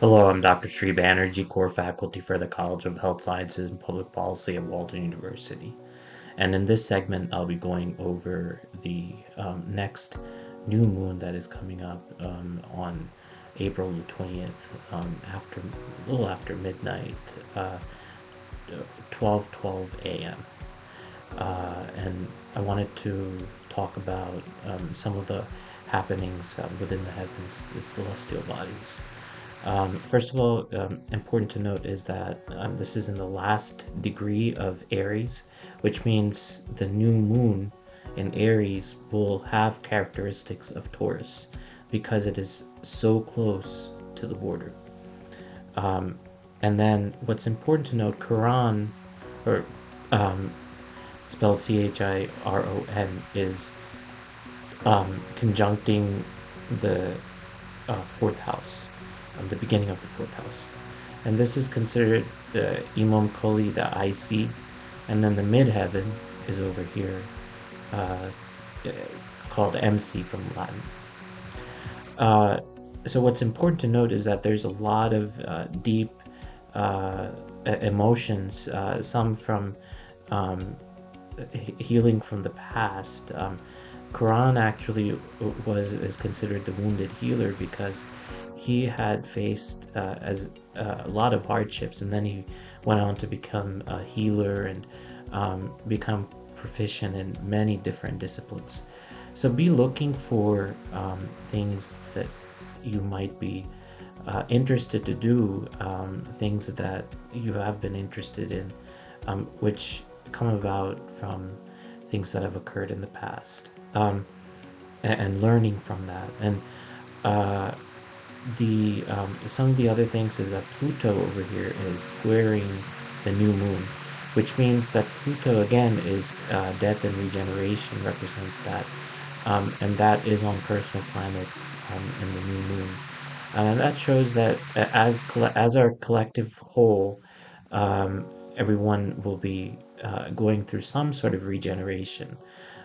Hello, I'm Dr. Sri Banerjee, core faculty for the College of Health Sciences and Public Policy at Walden University. And in this segment, I'll be going over the um, next new moon that is coming up um, on April the 20th, um, after a little after midnight, uh, 12 12 a.m. Uh, and I wanted to talk about um, some of the happenings uh, within the heavens, the celestial bodies. Um, first of all, um, important to note is that um, this is in the last degree of Aries, which means the new moon in Aries will have characteristics of Taurus because it is so close to the border. Um, and then what's important to note, Chiron, or um, spelled C H I R O N, is um, conjuncting the uh, fourth house um, the beginning of the fourth house. And this is considered the Imum Coeli, the IC, and then the midheaven is over here, uh, called MC from Latin. Uh, so what's important to note is that there's a lot of uh, deep uh, emotions, uh, some from um, healing from the past. Um, Chiron actually was is considered the wounded healer because he had faced uh, as uh, a lot of hardships, and then he went on to become a healer and um, become proficient in many different disciplines. So be looking for um, things that you might be uh, interested to do, um, things that you have been interested in, um, which come about from things that have occurred in the past, um, and, and, learning from that. And uh, the um, some of the other things is that Pluto over here is squaring the new moon, which means that Pluto again is uh, death and regeneration represents that, um, and that is on personal planets um, in the new moon, and that shows that as as our collective whole, um, everyone will be uh, going through some sort of regeneration.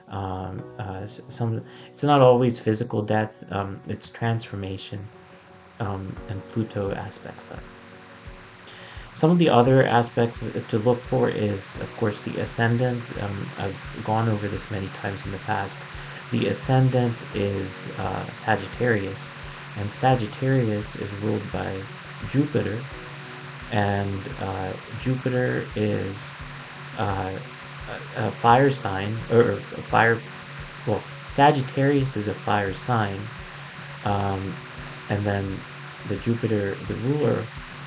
Um, uh, some it's not always physical death; um, it's transformation um, and Pluto aspects that. Some of the other aspects to look for is, of course, the ascendant. Um, I've gone over this many times in the past. The ascendant is uh, Sagittarius, and Sagittarius is ruled by Jupiter, and uh, Jupiter is uh, a, a fire sign, or a fire. Well, Sagittarius is a fire sign, um, and then the Jupiter, the ruler,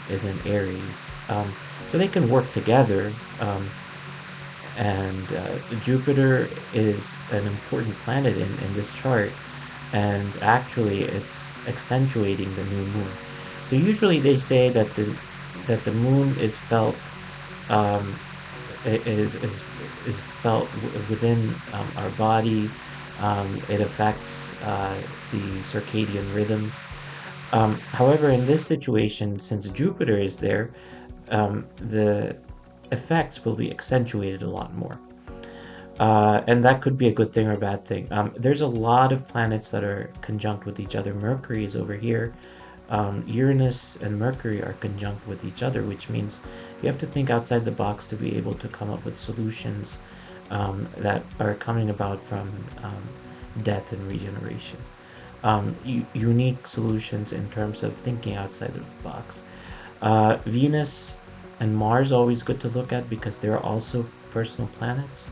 is in Aries. Um, so they can work together. Um, and uh, Jupiter is an important planet in, in this chart, and actually it's accentuating the new moon. So usually they say that the that the moon is felt um, is, is is felt within um, our body. Um, it affects uh, the circadian rhythms. Um, however, in this situation, since Jupiter is there, um, the effects will be accentuated a lot more. Uh, and that could be a good thing or a bad thing. Um, there's a lot of planets that are conjunct with each other. Mercury is over here. Um, Uranus and Mercury are conjunct with each other, which means you have to think outside the box to be able to come up with solutions um, that are coming about from um, death and regeneration um, unique solutions in terms of thinking outside of the box. Uh, Venus and Mars always good to look at because they're also personal planets.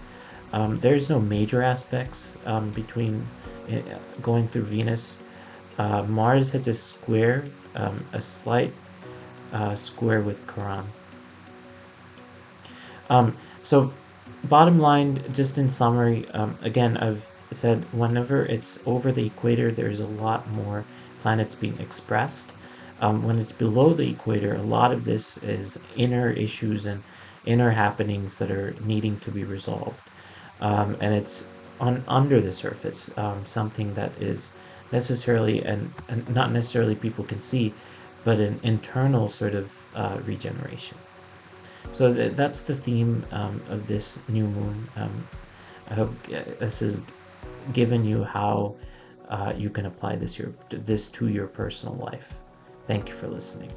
Um, there's no major aspects um, between uh, going through Venus. Uh, Mars has a square, um, a slight uh, square with Chiron. Um, so, bottom line, just in summary, um, again, I've said whenever it's over the equator, there's a lot more planets being expressed. Um, when it's below the equator, a lot of this is inner issues and inner happenings that are needing to be resolved. Um, and it's on under the surface, um, something that is necessarily and, and, not necessarily people can see, but an internal sort of uh, regeneration. So th- that's the theme um, of this new moon. Um, I hope uh, this has given you how uh, you can apply this your this to your personal life. Thank you for listening.